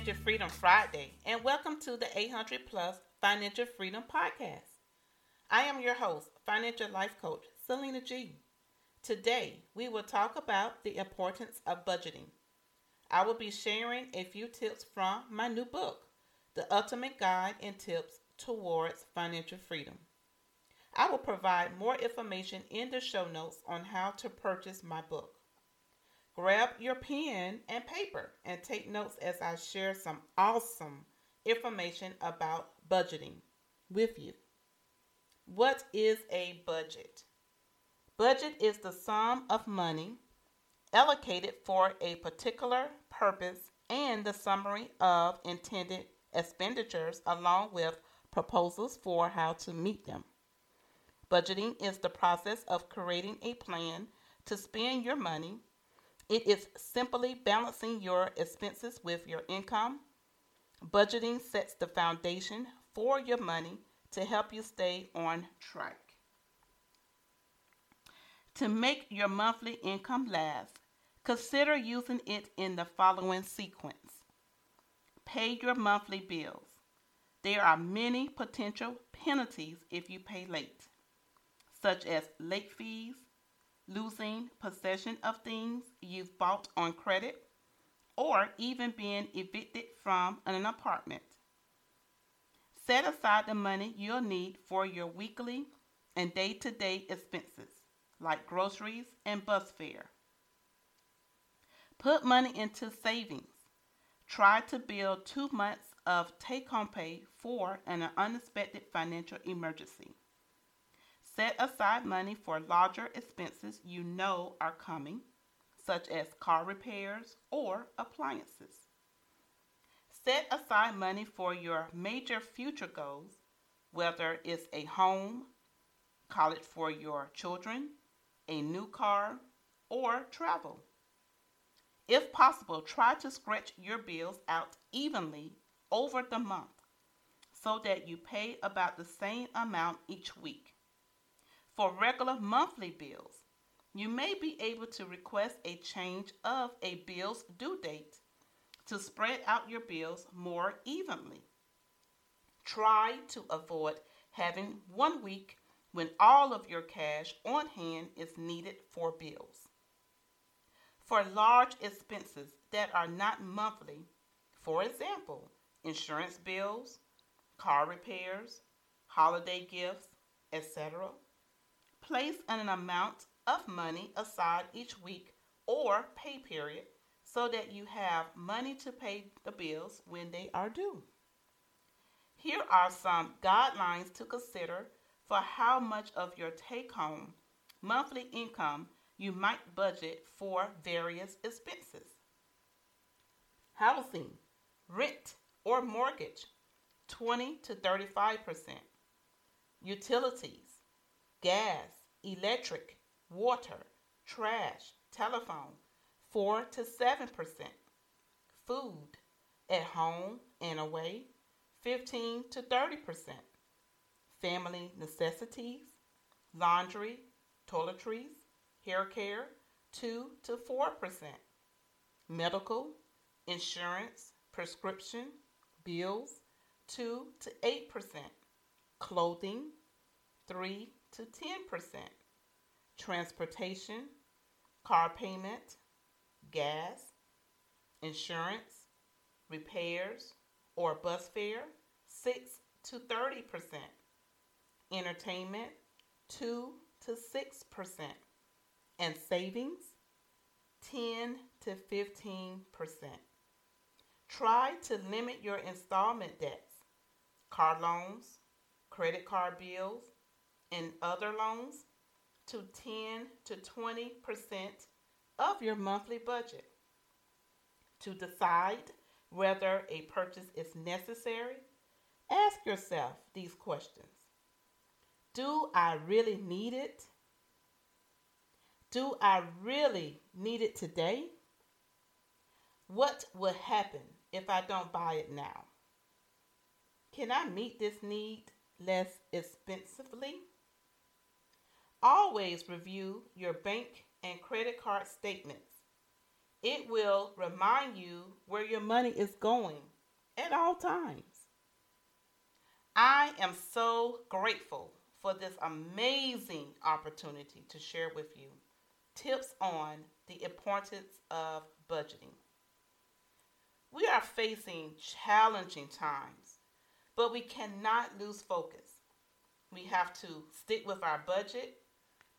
Financial Freedom Friday, and welcome to the 800 Plus Financial Freedom Podcast. I am your host, financial life coach, Selena G. Today, we will talk about the importance of budgeting. I will be sharing a few tips from my new book, The Ultimate Guide and Tips Towards Financial Freedom. I will provide more information in the show notes on how to purchase my book. Grab your pen and paper and take notes as I share some awesome information about budgeting with you. What is a budget? Budget is the sum of money allocated for a particular purpose and the summary of intended expenditures along with proposals for how to meet them. Budgeting is the process of creating a plan to spend your money. It is simply balancing your expenses with your income. Budgeting sets the foundation for your money to help you stay on track. To make your monthly income last, consider using it in the following sequence Pay your monthly bills. There are many potential penalties if you pay late, such as late fees, losing possession of things you've bought on credit, or even being evicted from an apartment. Set aside the money you'll need for your weekly and day to day expenses like groceries and bus fare. Put money into savings. Try to build two months of take home pay for an unexpected financial emergency. Set aside money for larger expenses you know are coming, such as car repairs or appliances. Set aside money for your major future goals, whether it's a home, college for your children, a new car, or travel. If possible, try to stretch your bills out evenly over the month so that you pay about the same amount each week. For regular monthly bills, you may be able to request a change of a bill's due date to spread out your bills more evenly. Try to avoid having one week when all of your cash on hand is needed for bills. For large expenses that are not monthly, for example, insurance bills, car repairs, holiday gifts, etc., place an amount of money aside each week or pay period so that you have money to pay the bills when they are due. Here are some guidelines to consider for how much of your take home monthly income you might budget for various expenses. Housing, rent, or mortgage 20 to 35%. Utilities, gas, electric, water, trash, telephone 4 to 7%. Food, at home and away 15 to 30% family necessities, laundry, toiletries, hair care, 2 to 4%, medical, insurance, prescription, bills, 2 to 8%, clothing, 3 to 10%, transportation, car payment, gas, insurance, repairs, or bus fare, 6 to 30% entertainment 2 to 6%, and savings 10 to 15%. Try to limit your installment debts, car loans, credit card bills, and other loans to 10 to 20% of your monthly budget. To decide whether a purchase is necessary, ask yourself these questions Do I really need it? Do I really need it today? What will happen if I don't buy it now? Can I meet this need less expensively? Always review your bank and credit card statements. It will remind you where your money is going at all times. I am so grateful for this amazing opportunity to share with you tips on the importance of budgeting. We are facing challenging times, but we cannot lose focus. We have to stick with our budget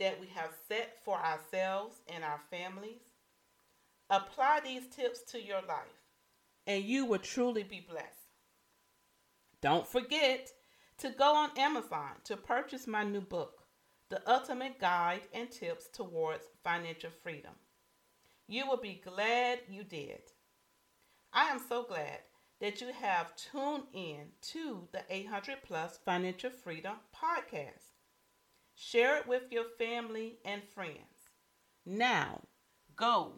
that we have set for ourselves and our families. Apply these tips to your life, and you will truly be blessed. Don't forget to go on Amazon to purchase my new book, The Ultimate Guide and Tips Towards Financial Freedom. You will be glad you did. I am so glad that you have tuned in to the 800 Plus Financial Freedom podcast. Share it with your family and friends. Now, go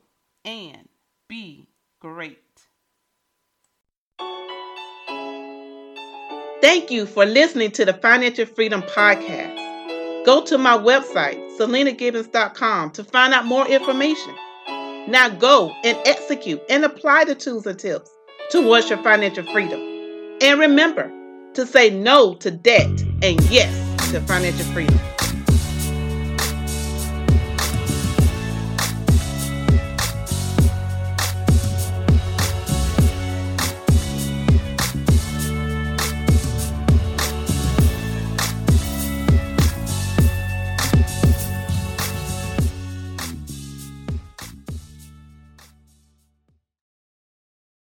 and be great. Thank you for listening to the Financial Freedom Podcast. Go to my website, selenagibbons.com, to find out more information. Now go and execute and apply the tools and tips towards your financial freedom. And remember to say no to debt and yes to financial freedom.